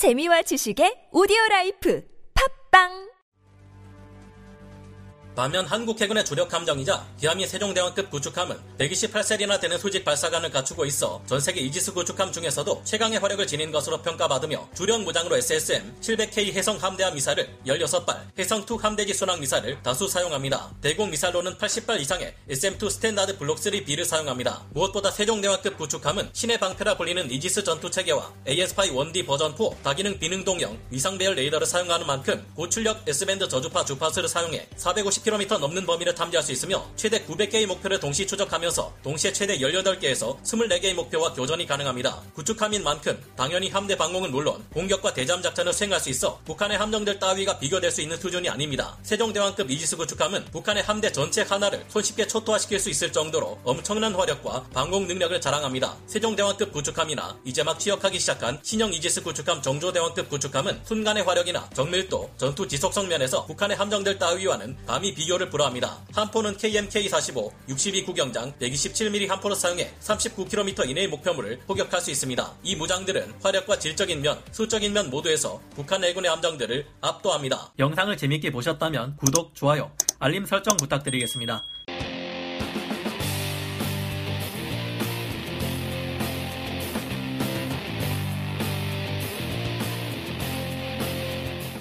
재미와 지식의 오디오 라이프 반면 한국 해군의 주력 함정이자 기함인 세종대왕급 구축함은 128셀이나 되는 수직 발사관을 갖추고 있어 전 세계 이지스 구축함 중에서도 최강의 화력을 지닌 것으로 평가받으며 주력 무장으로 SSM 700K 해성 함대함 미사일 16발, 해성 2 함대지 순항 미사일을 다수 사용합니다. 대공 미사일로는 80발 이상의 SM2 Standard 블록 3B를 사용합니다. 무엇보다 세종대왕급 구축함은 신의 방패라 불리는 이지스 전투 체계와 AN/SPY-1D 버전 4 다기능 비능동형 위상 배열 레이더를 사용하는 만큼 고출력 S밴드 저주파 주파수를 사용해 450 km 넘는 범위를 탐지할 수 있으며 최대 900개의 목표를 동시 추적하면서 동시에 최대 18개에서 24개의 목표와 교전이 가능합니다. 구축함인 만큼 당연히 함대 방공은 물론 공격과 대잠 작전을 수행할 수 있어 북한의 함정들 따위가 비교될 수 있는 수준이 아닙니다. 세종대왕급 이지스 구축함은 북한의 함대 전체 하나를 손쉽게 초토화시킬 수 있을 정도로 엄청난 화력과 방공 능력을 자랑합니다. 세종대왕급 구축함이나 이제 막 취역하기 시작한 신형 이지스 구축함 정조대왕급 구축함은 순간의 화력이나 정밀도, 전투 지속성 면에서 북한의 함정들 따위와는 감히 비교를 불허합니다. 함포는 KMK-45 62 구경장 127mm 함포를 사용해 39km 이내의 목표물을 포격할 수 있습니다. 이 무장들은 화력과 질적인 면, 수적인 면 모두에서 북한 해군의 함정들을 압도합니다. 영상을 재밌게 보셨다면 구독, 좋아요, 알림 설정 부탁드리겠습니다.